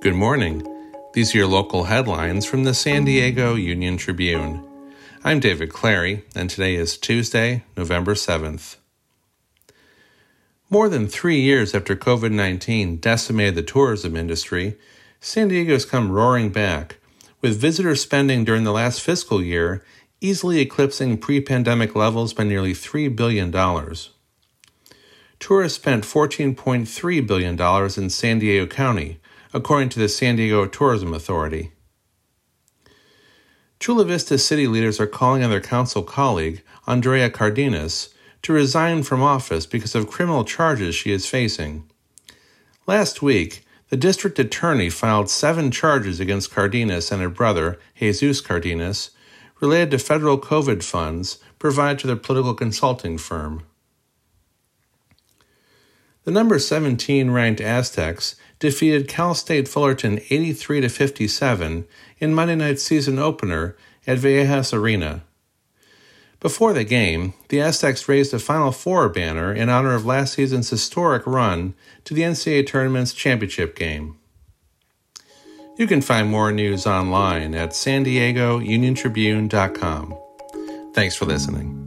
Good morning. These are your local headlines from the San Diego Union Tribune. I'm David Clary, and today is Tuesday, November 7th. More than three years after COVID 19 decimated the tourism industry, San Diego has come roaring back, with visitor spending during the last fiscal year easily eclipsing pre pandemic levels by nearly $3 billion. Tourists spent $14.3 billion in San Diego County, according to the San Diego Tourism Authority. Chula Vista city leaders are calling on their council colleague, Andrea Cardenas, to resign from office because of criminal charges she is facing. Last week, the district attorney filed seven charges against Cardenas and her brother, Jesus Cardenas, related to federal COVID funds provided to their political consulting firm. The number 17 ranked Aztecs defeated Cal State Fullerton 83 to 57 in Monday night's season opener at Viejas Arena. Before the game, the Aztecs raised a Final Four banner in honor of last season's historic run to the NCAA Tournament's championship game. You can find more news online at san diego. Thanks for listening.